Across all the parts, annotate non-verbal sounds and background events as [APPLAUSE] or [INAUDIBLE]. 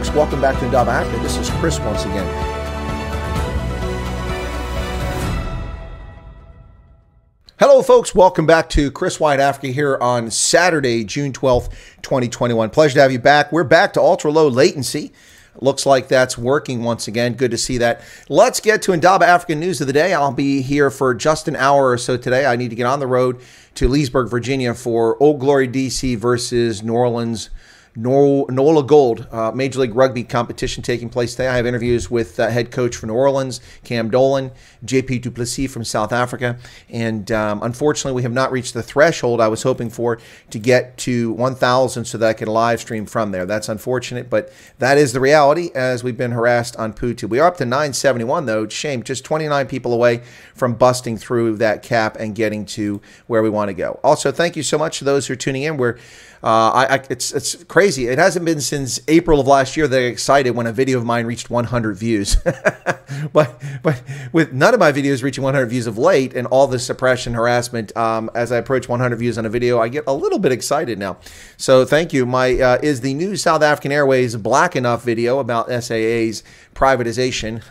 folks. Welcome back to Indaba Africa. This is Chris once again. Hello, folks. Welcome back to Chris Wyatt Africa here on Saturday, June 12th, 2021. Pleasure to have you back. We're back to ultra low latency. Looks like that's working once again. Good to see that. Let's get to Indaba African news of the day. I'll be here for just an hour or so today. I need to get on the road to Leesburg, Virginia for Old Glory DC versus New Orleans NOLA Gold uh, Major League Rugby competition taking place today. I have interviews with uh, head coach for New Orleans, Cam Dolan, JP Duplessis from South Africa, and um, unfortunately, we have not reached the threshold I was hoping for to get to 1,000 so that I could live stream from there. That's unfortunate, but that is the reality as we've been harassed on PooTube. We are up to 971 though. Shame, just 29 people away from busting through that cap and getting to where we want to go. Also, thank you so much to those who are tuning in. We're uh, I, I, it's it's crazy. It hasn't been since April of last year that I excited when a video of mine reached 100 views. [LAUGHS] but but with none of my videos reaching 100 views of late and all the suppression harassment, um, as I approach 100 views on a video, I get a little bit excited now. So thank you. My uh, is the new South African Airways Black Enough video about SAA's privatization,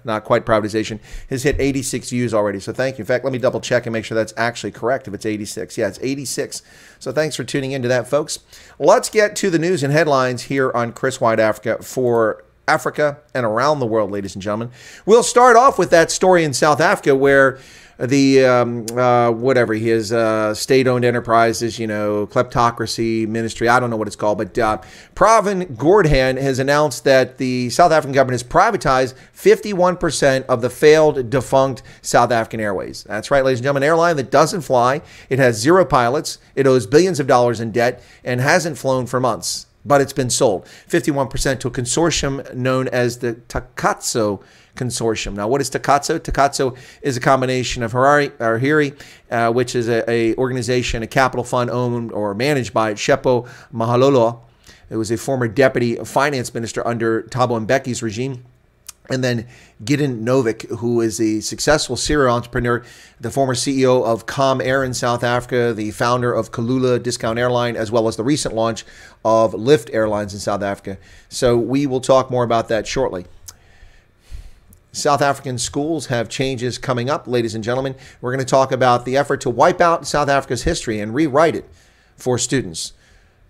[LAUGHS] not quite privatization, has hit 86 views already. So thank you. In fact, let me double check and make sure that's actually correct if it's 86. Yeah, it's 86. So thanks for tuning into that, folks. Let's get to the news and headlines here on Chris Wyatt Africa for Africa and around the world, ladies and gentlemen. We'll start off with that story in South Africa where the um, uh, whatever his uh, state-owned enterprises, you know, kleptocracy ministry. I don't know what it's called, but uh, Pravin Gordhan has announced that the South African government has privatized 51% of the failed, defunct South African Airways. That's right, ladies and gentlemen, airline that doesn't fly. It has zero pilots. It owes billions of dollars in debt and hasn't flown for months but it's been sold 51% to a consortium known as the Takatso Consortium. Now, what is Takatso? Takatso is a combination of Harari, or Hiri, uh, which is a, a, organization, a capital fund owned or managed by Tshepo Mahloele. It was a former deputy finance minister under Thabo Mbeki's regime. And then Gidon Novick, who is a successful serial entrepreneur, the former CEO of Comair in South Africa, the founder of Kulula Discount Airline, as well as the recent launch of Lift Airlines in South Africa. So we will talk more about that shortly. South African schools have changes coming up, ladies and gentlemen. We're going to talk about the effort to wipe out South Africa's history and rewrite it for students.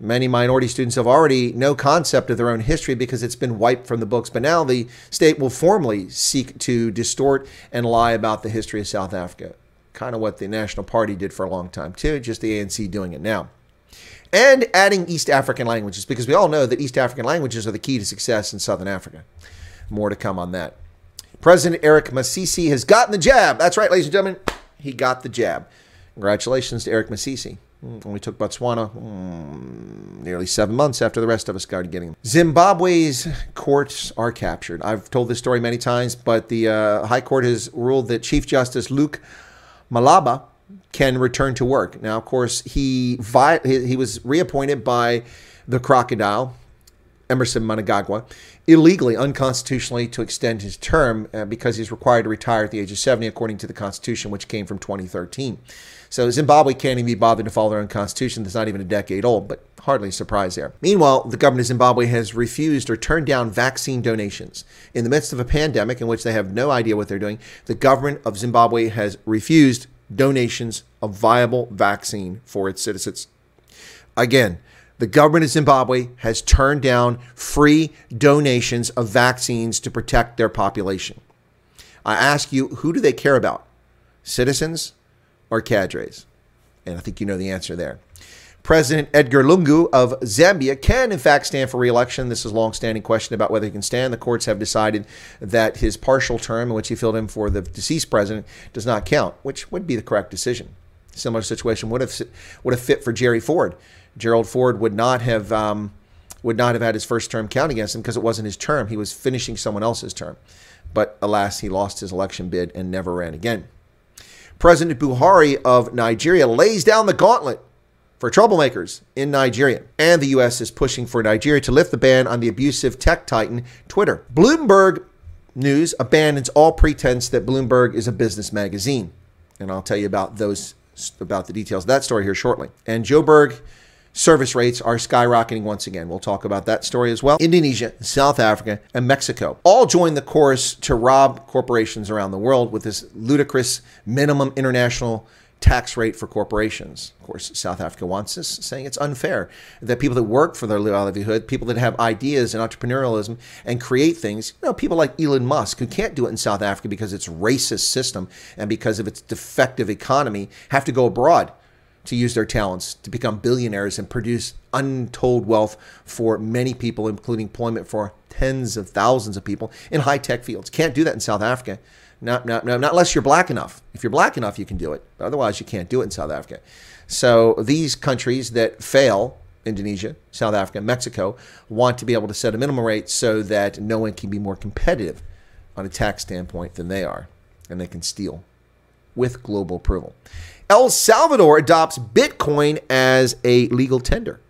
Many minority students have already no concept of their own history because it's been wiped from the books. But now the state will formally seek to distort and lie about the history of South Africa. Kind of what the National Party did for a long time, too, just the ANC doing it now. And adding East African languages because we all know that East African languages are the key to success in Southern Africa. More to come on that. President Eric Masisi has gotten the jab. That's right, ladies and gentlemen. He got the jab. Congratulations to Eric Masisi. Only took Botswana mm, nearly seven months after the rest of us started getting them. Zimbabwe's courts are captured. I've told this story many times, but the uh, High Court has ruled that Chief Justice Luke Malaba can return to work. Now, of course, he he was reappointed by the crocodile, Emmerson Mnangagwa, illegally, unconstitutionally, to extend his term uh, because he's required to retire at the age of 70, according to the Constitution, which came from 2013. So Zimbabwe can't even be bothered to follow their own constitution that's not even a decade old, but hardly a surprise there. Meanwhile, the government of Zimbabwe has refused or turned down vaccine donations. In the midst of a pandemic in which they have no idea what they're doing, the government of Zimbabwe has refused donations of viable vaccine for its citizens. Again, the government of Zimbabwe has turned down free donations of vaccines to protect their population. I ask you, who do they care about? Citizens or cadres? And I think you know the answer there. President Edgar Lungu of Zambia can, in fact, stand for re-election. This is a long-standing question about whether he can stand. The courts have decided that his partial term, in which he filled in for the deceased president, does not count, which would be the correct decision. Similar situation would have would have fit for Jerry Ford. Gerald Ford would not have um, would not have had his first term count against him because it wasn't his term. He was finishing someone else's term. But alas, he lost his election bid and never ran again. President Buhari of Nigeria lays down the gauntlet for troublemakers in Nigeria. And the U.S. is pushing for Nigeria to lift the ban on the abusive tech titan Twitter. Bloomberg News abandons all pretense that Bloomberg is a business magazine. And I'll tell you about those about the details of that story here shortly. And Joburg service rates are skyrocketing once again. We'll talk about that story as well. Indonesia, South Africa, and Mexico all join the chorus to rob corporations around the world with this ludicrous minimum international tax rate for corporations. Of course, South Africa wants this, saying it's unfair that people that work for their livelihood, people that have ideas and entrepreneurialism and create things, you know, people like Elon Musk, who can't do it in South Africa because it's racist system and because of its defective economy, have to go abroad to use their talents to become billionaires and produce untold wealth for many people, including employment for tens of thousands of people in high tech fields. Can't do that in South Africa. Not, not, not, not unless you're black enough. If you're black enough, you can do it. Otherwise, you can't do it in South Africa. So these countries that fail, Indonesia, South Africa, Mexico, want to be able to set a minimum rate so that no one can be more competitive on a tax standpoint than they are, and they can steal with global approval. El Salvador adopts Bitcoin as a legal tender.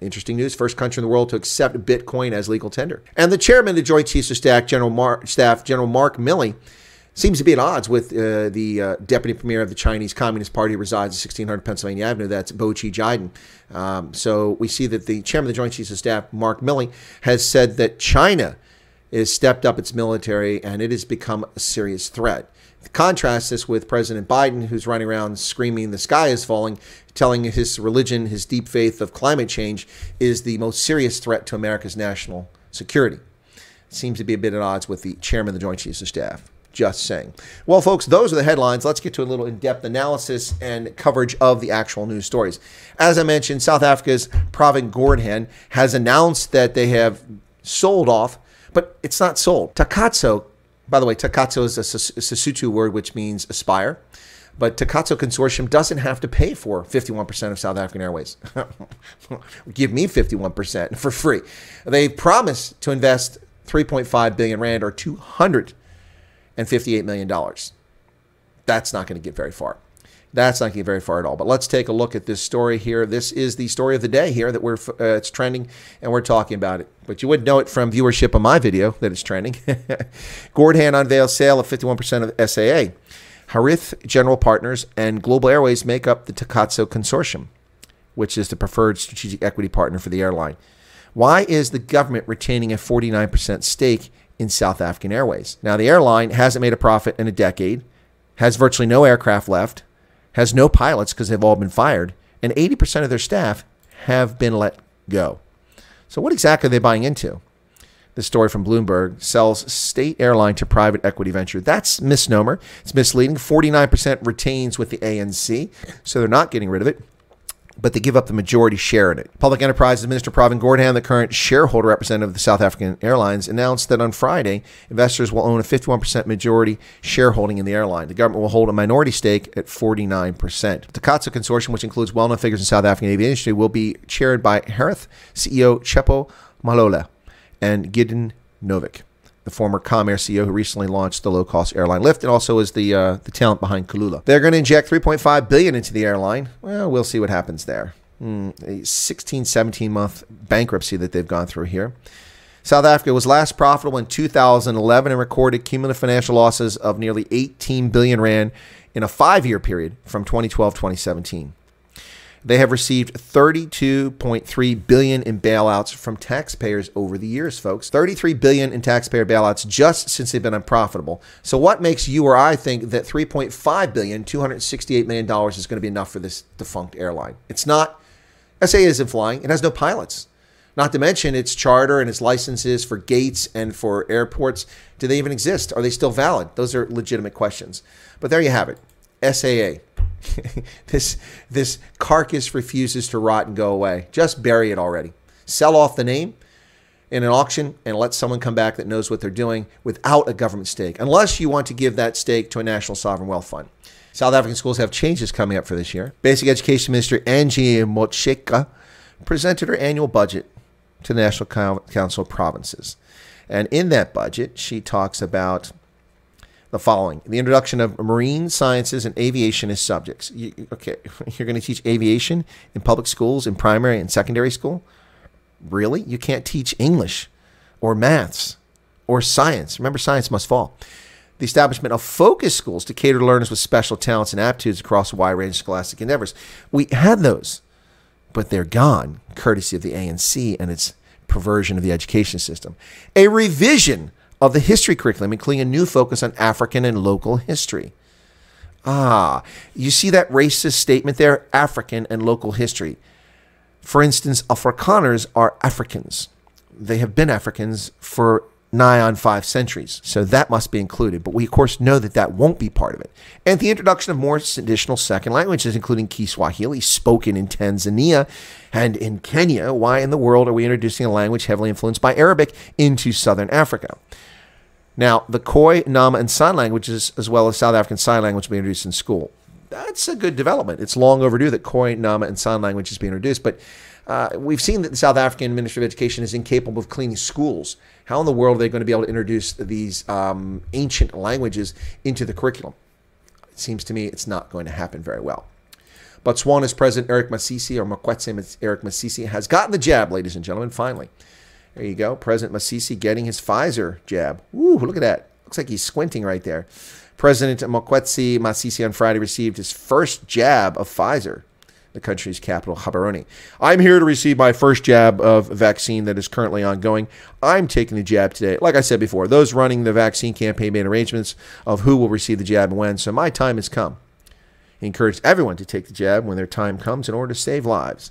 Interesting news. First country in the world to accept Bitcoin as legal tender. And the chairman of the Joint Chiefs of Staff, General Mark, Staff, General Mark Milley, seems to be at odds with uh, the uh, deputy premier of the Chinese Communist Party resides at 1600 Pennsylvania Avenue. That's Bo Chi Jiden. Um, so we see that the chairman of the Joint Chiefs of Staff, Mark Milley, has said that China has stepped up its military and it has become a serious threat. Contrast this with President Biden, who's running around screaming the sky is falling, telling his religion, his deep faith of climate change is the most serious threat to America's national security. Seems to be a bit at odds with the chairman of the Joint Chiefs of Staff. Just saying. Well, folks, those are the headlines. Let's get to a little in depth analysis and coverage of the actual news stories. As I mentioned, South Africa's Pravin Gordhan has announced that they have sold off, but it's not sold. Takatso by the way, Takatso is a Sesotho word which means aspire. But Takatso Consortium doesn't have to pay for 51% of South African Airways. [LAUGHS] Give me 51% for free. They promised to invest 3.5 billion rand or 258 million dollars. That's not going to get very far. That's not going to get very far at all. But let's take a look at this story here. This is the story of the day here that we're uh, it's trending, and we're talking about it. But you wouldn't know it from viewership on my video that it's trending. [LAUGHS] Gordhan unveils sale of 51% of SAA. Harith General Partners and Global Airways make up the Takatso Consortium, which is the preferred strategic equity partner for the airline. Why is the government retaining a 49% stake in South African Airways? Now, the airline hasn't made a profit in a decade, has virtually no aircraft left, has no pilots because they've all been fired, and 80% of their staff have been let go. So, what exactly are they buying into? The story from Bloomberg sells state airline to private equity venture. That's misnomer. It's misleading. 49% retains with the ANC, so they're not getting rid of it but they give up the majority share in it. Public Enterprises Minister Pravin Gordhan, the current shareholder representative of the South African Airlines, announced that on Friday, investors will own a 51% majority shareholding in the airline. The government will hold a minority stake at 49%. The Takatso Consortium, which includes well known figures in South African aviation industry, will be chaired by Harith CEO Tshepo Mahloele and Gidon Novick the former Comair CEO who recently launched the low-cost airline Lift, and also is the uh, the talent behind Kulula. They're going to inject 3.5 billion into the airline. Well, we'll see what happens there. Mm, a 16, 17 month bankruptcy that they've gone through here. South Africa was last profitable in 2011 and recorded cumulative financial losses of nearly 18 billion rand in a five-year period from 2012 2017. They have received 32.3 billion in bailouts from taxpayers over the years, folks. 33 billion in taxpayer bailouts just since they've been unprofitable. So what makes you or I think that 3.5 billion, 268 million dollars is going to be enough for this defunct airline? It's not. SA isn't flying. It has no pilots. Not to mention its charter and its licenses for gates and for airports. Do they even exist? Are they still valid? Those are legitimate questions. But there you have it. SAA. [LAUGHS] this this carcass refuses to rot and go away. Just bury it already. Sell off the name in an auction and let someone come back that knows what they're doing without a government stake, unless you want to give that stake to a national sovereign wealth fund. South African schools have changes coming up for this year. Basic Education Minister Angie Motshekga presented her annual budget to the National Council of Provinces. And in that budget, she talks about the following the introduction of marine sciences and aviation as subjects. You, okay, [LAUGHS] you're going to teach aviation in public schools, in primary and secondary school? Really? You can't teach English or maths or science. Remember, science must fall. The establishment of focus schools to cater to learners with special talents and aptitudes across a wide range of scholastic endeavors. We had those but they're gone, courtesy of the ANC and its perversion of the education system. A revision of the history curriculum, including a new focus on African and local history. Ah, you see that racist statement there? African and local history. For instance, Afrikaners are Africans. They have been Africans for nigh on five centuries. So that must be included. But we, of course, know that that won't be part of it. And the introduction of more additional second languages, including Kiswahili, spoken in Tanzania and in Kenya. Why in the world are we introducing a language heavily influenced by Arabic into southern Africa? Now, the Khoi, Nama, and San languages, as well as South African Sign language, will be introduced in school. That's a good development. It's long overdue that Khoi, Nama, and San language is being introduced, but uh, we've seen that the South African Ministry of Education is incapable of cleaning schools. How in the world are they going to be able to introduce these um, ancient languages into the curriculum? It seems to me it's not going to happen very well. Botswana's President Eric Masisi, or Mokgweetsi Eric Masisi, has gotten the jab, ladies and gentlemen, finally. There you go. President Masisi getting his Pfizer jab. Ooh, look at that. Looks like he's squinting right there. President Mokgweetsi Masisi on Friday received his first jab of Pfizer the country's capital, Gaborone. I'm here to receive my first jab of vaccine that is currently ongoing. I'm taking the jab today. Like I said before, those running the vaccine campaign made arrangements of who will receive the jab and when, so my time has come. He encouraged everyone to take the jab when their time comes in order to save lives.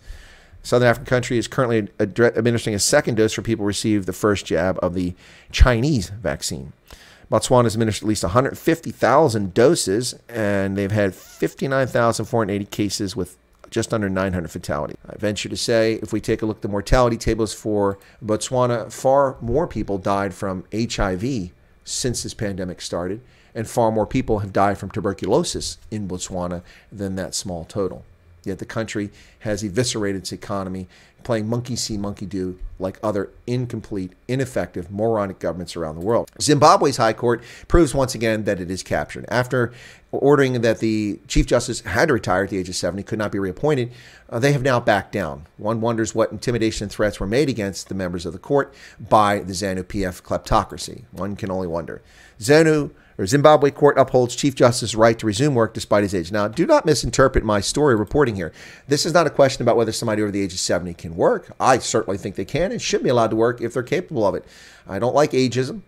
Southern African country is currently administering a second dose for people who received the first jab of the Chinese vaccine. Botswana has administered at least 150,000 doses, and they've had 59,480 cases with just under 900 fatality. I venture to say, if we take a look at the mortality tables for Botswana, far more people died from HIV since this pandemic started, and far more people have died from tuberculosis in Botswana than that small total. Yet the country has eviscerated its economy, playing monkey see, monkey do like other incomplete, ineffective, moronic governments around the world. Zimbabwe's High Court proves once again that it is captured. After ordering that the Chief Justice had to retire at the age of 70, could not be reappointed, uh, they have now backed down. One wonders what intimidation and threats were made against the members of the court by the ZANU PF kleptocracy. One can only wonder. ZANU or Zimbabwe court upholds Chief Justice's right to resume work despite his age. Now, do not misinterpret my story reporting here. This is not a question about whether somebody over the age of 70 can work. I certainly think they can and should be allowed to work if they're capable of it. I don't like ageism,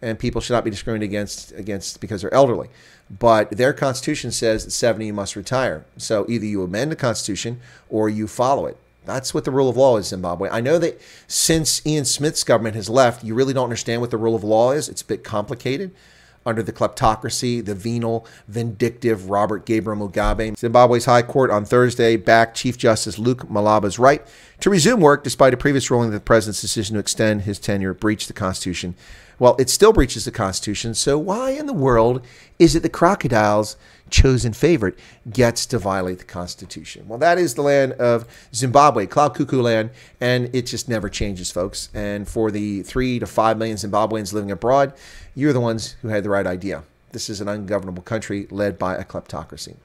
and people should not be discriminated against against because they're elderly. But their constitution says that 70 you must retire. So either you amend the constitution or you follow it. That's what the rule of law is, in Zimbabwe. I know that since Ian Smith's government has left, you really don't understand what the rule of law is. It's a bit complicated under the kleptocracy, the venal, vindictive Robert Gabriel Mugabe. Zimbabwe's High Court on Thursday backed Chief Justice Luke Malaba's right to resume work despite a previous ruling that the president's decision to extend his tenure breached the Constitution. Well, it still breaches the Constitution, so why in the world is it the crocodiles chosen favorite gets to violate the Constitution. Well, that is the land of Zimbabwe, Cloud Cuckoo land, and it just never changes, folks. And for the three to five million Zimbabweans living abroad, you're the ones who had the right idea. This is an ungovernable country led by a kleptocracy.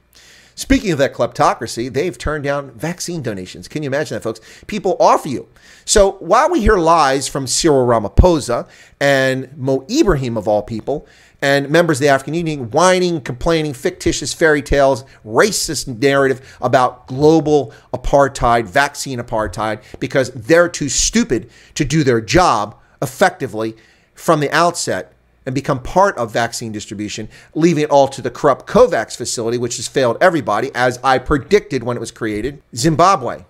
Speaking of that kleptocracy, they've turned down vaccine donations. Can you imagine that, folks? People offer you. So while we hear lies from Cyril Ramaphosa and Mo Ibrahim, of all people, and members of the African Union whining, complaining, fictitious fairy tales, racist narrative about global apartheid, vaccine apartheid, because they're too stupid to do their job effectively from the outset and become part of vaccine distribution, leaving it all to the corrupt COVAX facility, which has failed everybody, as I predicted when it was created. Zimbabwe,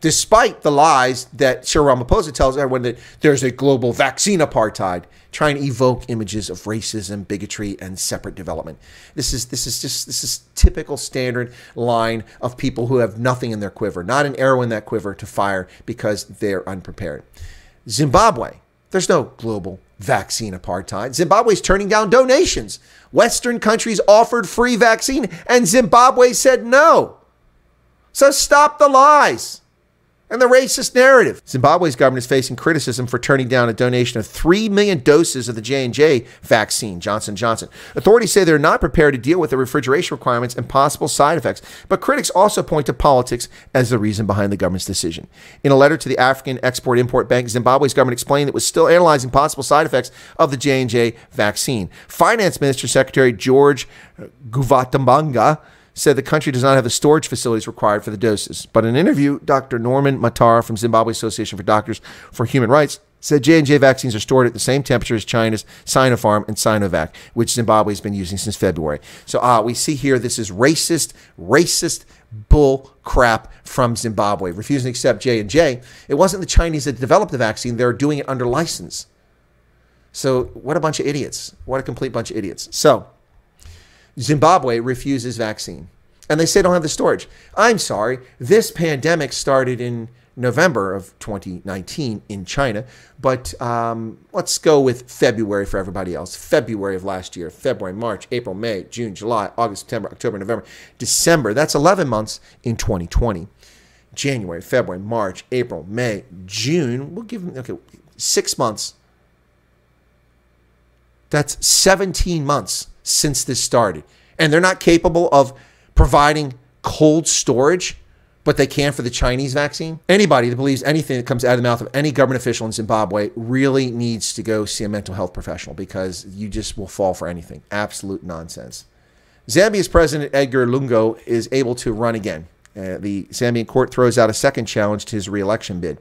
despite the lies that Cyril Ramaphosa tells everyone that there's a global vaccine apartheid, trying to evoke images of racism, bigotry, and separate development. This is this is just this is typical standard line of people who have nothing in their quiver, not an arrow in that quiver to fire because they're unprepared. Zimbabwe, there's no global vaccine apartheid. Zimbabwe's turning down donations. Western countries offered free vaccine, and Zimbabwe said no. So stop the lies and the racist narrative. Zimbabwe's government is facing criticism for turning down a donation of 3 million doses of the J&J vaccine, Johnson Johnson. Authorities say they're not prepared to deal with the refrigeration requirements and possible side effects, but critics also point to politics as the reason behind the government's decision. In a letter to the African Export-Import Bank, Zimbabwe's government explained it was still analyzing possible side effects of the J&J vaccine. Finance Minister Secretary George Guvamatanga said the country does not have the storage facilities required for the doses. But in an interview, Dr. Norman Matara from Zimbabwe Association for Doctors for Human Rights said J&J vaccines are stored at the same temperature as China's Sinopharm and Sinovac, which Zimbabwe has been using since February. So uh, we see here this is racist, racist bull crap from Zimbabwe, refusing to accept J&J. It wasn't the Chinese that developed the vaccine. They're doing it under license. So what a bunch of idiots. What a complete bunch of idiots. So Zimbabwe refuses vaccine. And they say they don't have the storage. I'm sorry. This pandemic started in November of 2019 in China, but um, let's go with February for everybody else. February of last year, February, March, April, May, June, July, August, September, October, November, December. That's 11 months in 2020. January, February, March, April, May, June. We'll give them, okay, six months. That's 17 months since this started. And they're not capable of providing cold storage, but they can for the Chinese vaccine. Anybody that believes anything that comes out of the mouth of any government official in Zimbabwe really needs to go see a mental health professional because you just will fall for anything. Absolute nonsense. Zambia's president Edgar Lungu is able to run again. Uh, the Zambian court throws out a second challenge to his reelection bid.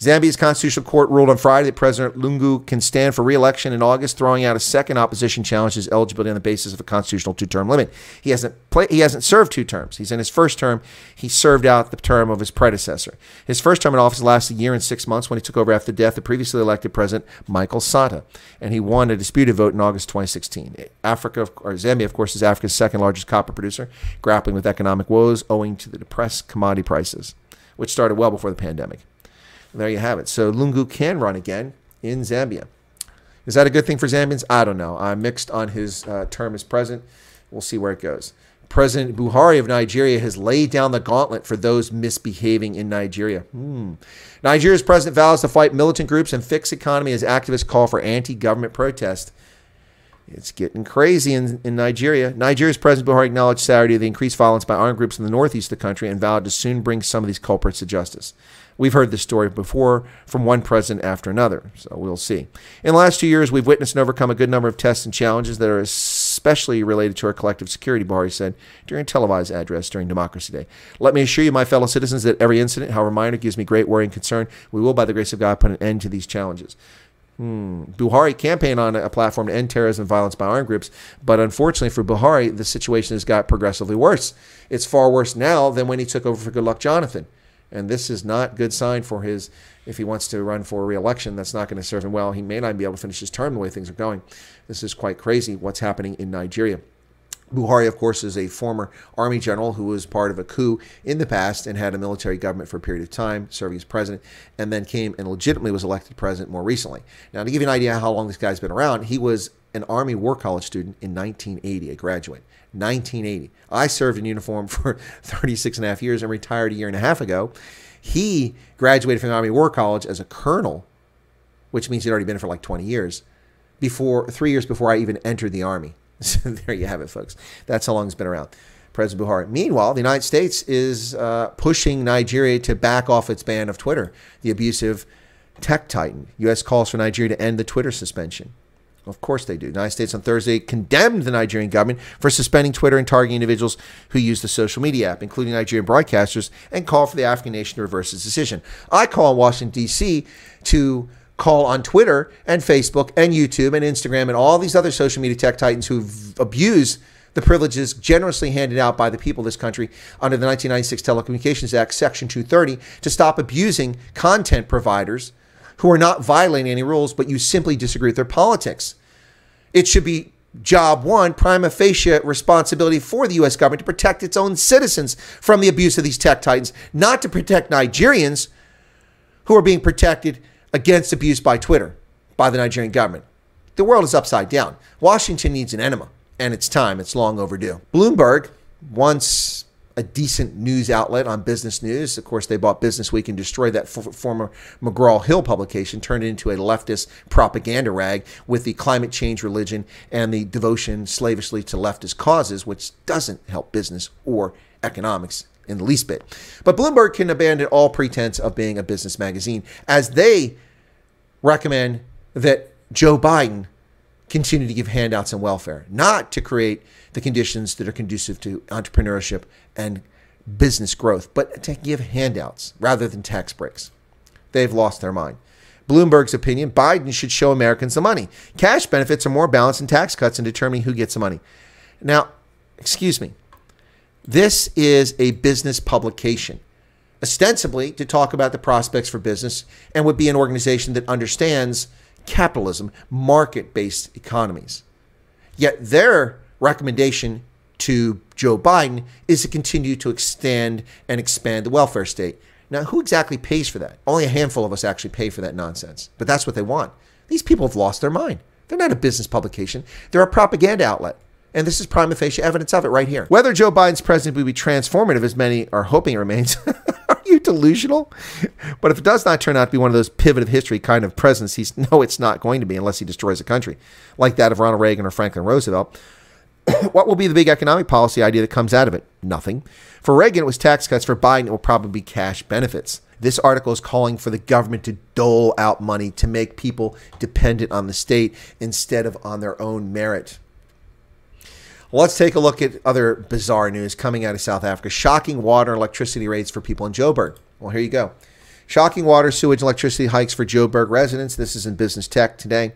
Zambia's constitutional court ruled on Friday that President Lungu can stand for re-election in August, throwing out a second opposition challenge to his eligibility on the basis of a constitutional two-term limit. He hasn't play, he hasn't served two terms. He's in his first term. He served out the term of his predecessor. His first term in office lasted a year and six months when he took over after the death of previously elected President Michael Sata, and he won a disputed vote in August 2016. Africa, or Zambia, of course, is Africa's second largest copper producer, grappling with economic woes owing to the depressed commodity prices, which started well before the pandemic there you have it. So Lungu can run again in Zambia. Is that a good thing for Zambians? I don't know. I'm mixed on his uh, term as president. We'll see where it goes. President Buhari of Nigeria has laid down the gauntlet for those misbehaving in Nigeria. Hmm. Nigeria's president vows to fight militant groups and fix economy as activists call for anti-government protest. It's getting crazy in, in Nigeria. Nigeria's President Buhari acknowledged Saturday the increased violence by armed groups in the northeast of the country and vowed to soon bring some of these culprits to justice. We've heard this story before from one president after another, so we'll see. In the last two years, we've witnessed and overcome a good number of tests and challenges that are especially related to our collective security, Buhari said during a televised address during Democracy Day. Let me assure you, my fellow citizens, that every incident, however minor, gives me great worry and concern. We will, by the grace of God, put an end to these challenges. Hmm. Buhari campaigned on a platform to end terrorism and violence by armed groups, but unfortunately for Buhari, the situation has got progressively worse. It's far worse now than when he took over for Goodluck Jonathan. And this is not good sign for his, if he wants to run for re-election, that's not going to serve him well. He may not be able to finish his term the way things are going. This is quite crazy what's happening in Nigeria. Buhari, of course, is a former army general who was part of a coup in the past and had a military government for a period of time, serving as president, and then came and legitimately was elected president more recently. Now, to give you an idea how long this guy's been around, he was an Army War College student in 1980, a graduate. 1980. I served in uniform [LAUGHS] for 36 and a half years and retired a year and a half ago. He graduated from the Army War College as a colonel, which means he'd already been for like 20 years, before three years before I even entered the Army. So [LAUGHS] there you have it, folks. That's how long it's been around. President Buhari. Meanwhile, the United States is uh, pushing Nigeria to back off its ban of Twitter, the abusive tech titan. U.S. calls for Nigeria to end the Twitter suspension. Of course they do. The United States on Thursday condemned the Nigerian government for suspending Twitter and targeting individuals who use the social media app, including Nigerian broadcasters, and called for the African nation to reverse its decision. I call on Washington, D.C. to call on Twitter and Facebook and YouTube and Instagram and all these other social media tech titans who've abused the privileges generously handed out by the people of this country under the 1996 Telecommunications Act, Section 230, to stop abusing content providers who are not violating any rules, but you simply disagree with their politics. It should be job one, prima facie responsibility for the U.S. government to protect its own citizens from the abuse of these tech titans, not to protect Nigerians who are being protected against abuse by Twitter, by the Nigerian government. The world is upside down. Washington needs an enema, and it's time. It's long overdue. Bloomberg, once a decent news outlet on business news. Of course, they bought Business Week and destroyed that former McGraw Hill publication, turned it into a leftist propaganda rag with the climate change religion and the devotion slavishly to leftist causes, which doesn't help business or economics in the least bit. But Bloomberg can abandon all pretense of being a business magazine as they recommend that Joe Biden continue to give handouts and welfare, not to create the conditions that are conducive to entrepreneurship and business growth, but to give handouts rather than tax breaks. They've lost their mind. Bloomberg's opinion Biden should show Americans the money. Cash benefits are more balanced than tax cuts in determining who gets the money. Now, excuse me, this is a business publication, ostensibly to talk about the prospects for business and would be an organization that understands capitalism, market based economies. Yet their recommendation to Joe Biden is to continue to extend and expand the welfare state. Now, who exactly pays for that? Only a handful of us actually pay for that nonsense, but that's what they want. These people have lost their mind. They're not a business publication, they're a propaganda outlet. And this is prima facie evidence of it right here. Whether Joe Biden's presidency will be transformative, as many are hoping it remains, [LAUGHS] are you delusional? But if it does not turn out to be one of those pivot of history kind of presidencies, no, it's not going to be unless he destroys a country, like that of Ronald Reagan or Franklin Roosevelt. [COUGHS] what will be the big economic policy idea that comes out of it? Nothing. For Reagan, it was tax cuts. For Biden, it will probably be cash benefits. This article is calling for the government to dole out money to make people dependent on the state instead of on their own merit. Let's take a look at other bizarre news coming out of South Africa. Shocking water and electricity rates for people in Joburg. Well, here you go. Shocking water, sewage, electricity hikes for Joburg residents. This is in Business Tech today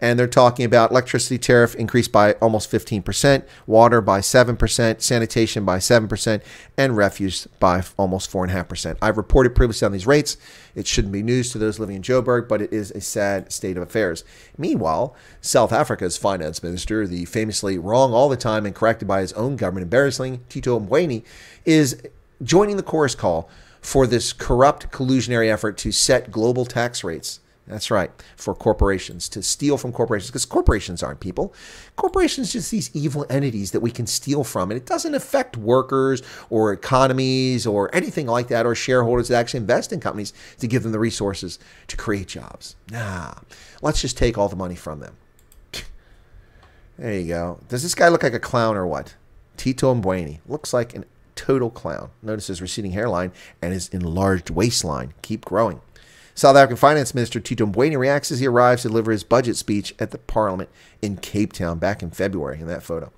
and they're talking about electricity tariff increased by almost 15%, water by 7%, sanitation by 7%, and refuse by almost 4.5%. I've reported previously on these rates. It shouldn't be news to those living in Joburg, but it is a sad state of affairs. Meanwhile, South Africa's finance minister, the famously wrong all the time and corrected by his own government embarrassingly, Tito Mboweni, is joining the chorus call for this corrupt collusionary effort to set global tax rates that's right, for corporations, to steal from corporations, because corporations aren't people. Corporations just these evil entities that we can steal from, and it doesn't affect workers or economies or anything like that, or shareholders that actually invest in companies to give them the resources to create jobs. Nah, let's just take all the money from them. [LAUGHS] There you go. Does this guy look like a clown or what? Tito Mboweni looks like a total clown. Notice his receding hairline and his enlarged waistline keep growing. South African Finance Minister Tito Mboweni reacts as he arrives to deliver his budget speech at the parliament in Cape Town back in February in that photo.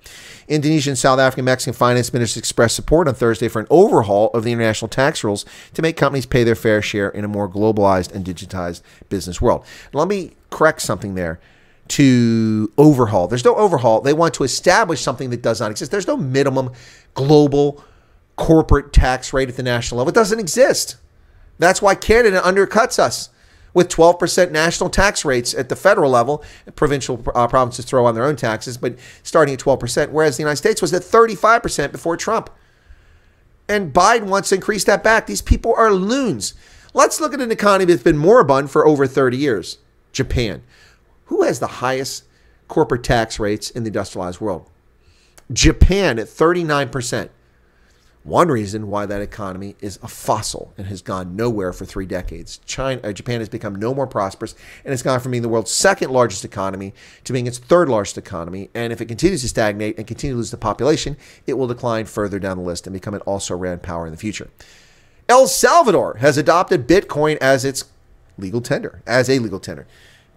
Indonesian, South African, Mexican finance ministers expressed support on Thursday for an overhaul of the international tax rules to make companies pay their fair share in a more globalized and digitized business world. Let me correct something there to overhaul. There's no overhaul. They want to establish something that does not exist. There's no minimum global corporate tax rate at the national level. It doesn't exist. That's why Canada undercuts us with 12% national tax rates at the federal level. Provincial uh, provinces throw on their own taxes, but starting at 12%, whereas the United States was at 35% before Trump. And Biden wants to increase that back. These people are loons. Let's look at an economy that's been moribund for over 30 years Japan. Who has the highest corporate tax rates in the industrialized world? Japan at 39%. One reason why that economy is a fossil and has gone nowhere for three decades. China, uh, Japan has become no more prosperous and it's gone from being the world's second largest economy to being its third largest economy. And if it continues to stagnate and continue to lose the population, it will decline further down the list and become an also ran power in the future. El Salvador has adopted Bitcoin as its legal tender, as a legal tender.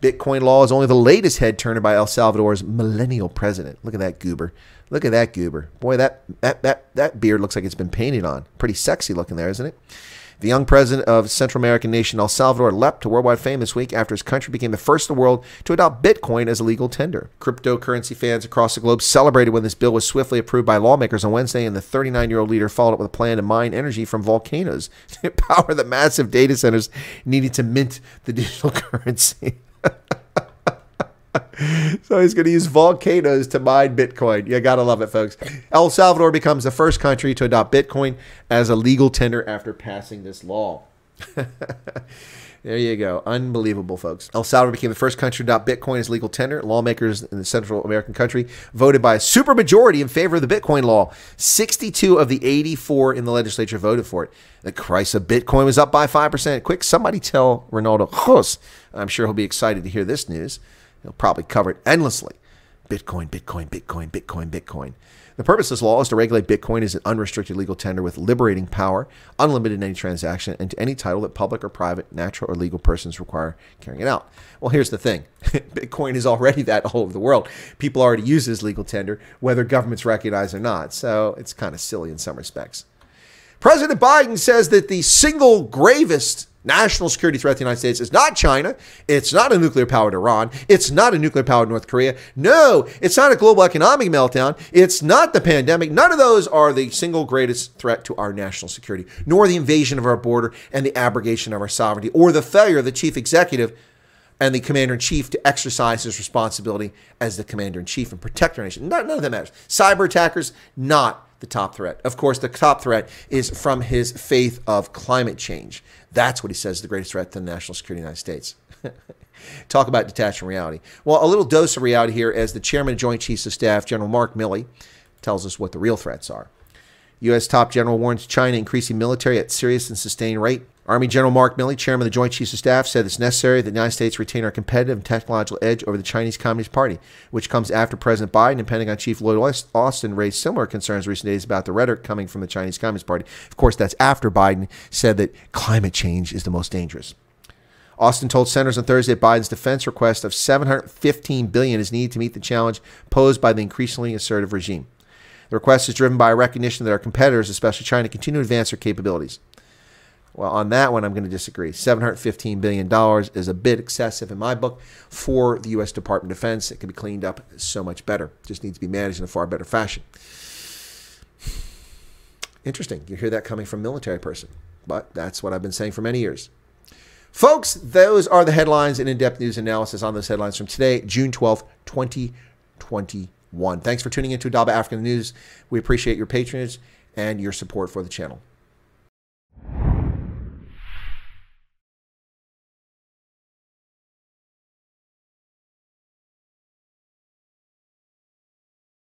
Bitcoin law is only the latest head turner by El Salvador's millennial president. Look at that goober. Look at that goober. Boy, that, that, that, that beard looks like it's been painted on. Pretty sexy looking there, isn't it? The young president of Central American nation El Salvador leapt to worldwide fame this week after his country became the first in the world to adopt Bitcoin as a legal tender. Cryptocurrency fans across the globe celebrated when this bill was swiftly approved by lawmakers on Wednesday, and the 39 year old leader followed up with a plan to mine energy from volcanoes [LAUGHS] to power the massive data centers needed to mint the digital [LAUGHS] currency. [LAUGHS] so he's going to use volcanoes to mine Bitcoin. You got to love it, folks. El Salvador becomes the first country to adopt Bitcoin as a legal tender after passing this law. [LAUGHS] there you go. Unbelievable, folks. El Salvador became the first country to adopt Bitcoin as legal tender. Lawmakers in the Central American country voted by a supermajority in favor of the Bitcoin law. 62 of the 84 in the legislature voted for it. The price of Bitcoin was up by 5%. Quick, somebody tell Ronaldo Jos. I'm sure he'll be excited to hear this news. He'll probably cover it endlessly. Bitcoin, Bitcoin, Bitcoin, Bitcoin, Bitcoin. The purpose of this law is to regulate Bitcoin as an unrestricted legal tender with liberating power, unlimited in any transaction, and to any title that public or private, natural or legal persons require carrying it out. Well, here's the thing [LAUGHS] Bitcoin is already that all over the world. People already use this legal tender, whether governments recognize or not. So it's kind of silly in some respects. President Biden says that the single gravest national security threat to the United States is not China. It's not a nuclear powered Iran. It's not a nuclear powered North Korea. No, it's not a global economic meltdown. It's not the pandemic. None of those are the single greatest threat to our national security, nor the invasion of our border and the abrogation of our sovereignty, or the failure of the chief executive and the commander in chief to exercise his responsibility as the commander in chief and protect our nation. None, none of that matters. Cyber attackers, not the top threat. Of course, the top threat is from his faith of climate change. That's what he says is the greatest threat to the national security of the United States. [LAUGHS] Talk about detached from reality. Well, a little dose of reality here as the chairman of Joint Chiefs of Staff, General Mark Milley, tells us what the real threats are. U.S. top general warns China increasing military at serious and sustained rate. Army General Mark Milley, chairman of the Joint Chiefs of Staff, said it's necessary that the United States retain our competitive and technological edge over the Chinese Communist Party, which comes after President Biden and Pentagon Chief Lloyd Austin raised similar concerns recent days about the rhetoric coming from the Chinese Communist Party. Of course, that's after Biden said that climate change is the most dangerous. Austin told senators on Thursday that Biden's defense request of 715 billion is needed to meet the challenge posed by the increasingly assertive regime. The request is driven by a recognition that our competitors, especially China, continue to advance their capabilities. Well, on that one, I'm going to disagree. $715 billion is a bit excessive in my book for the U.S. Department of Defense. It could be cleaned up so much better. It just needs to be managed in a far better fashion. Interesting. You hear that coming from a military person, but that's what I've been saying for many years. Folks, those are the headlines and in depth news analysis on those headlines from today, June 12th, 2021. Thanks for tuning into Indaba African News. We appreciate your patronage and your support for the channel.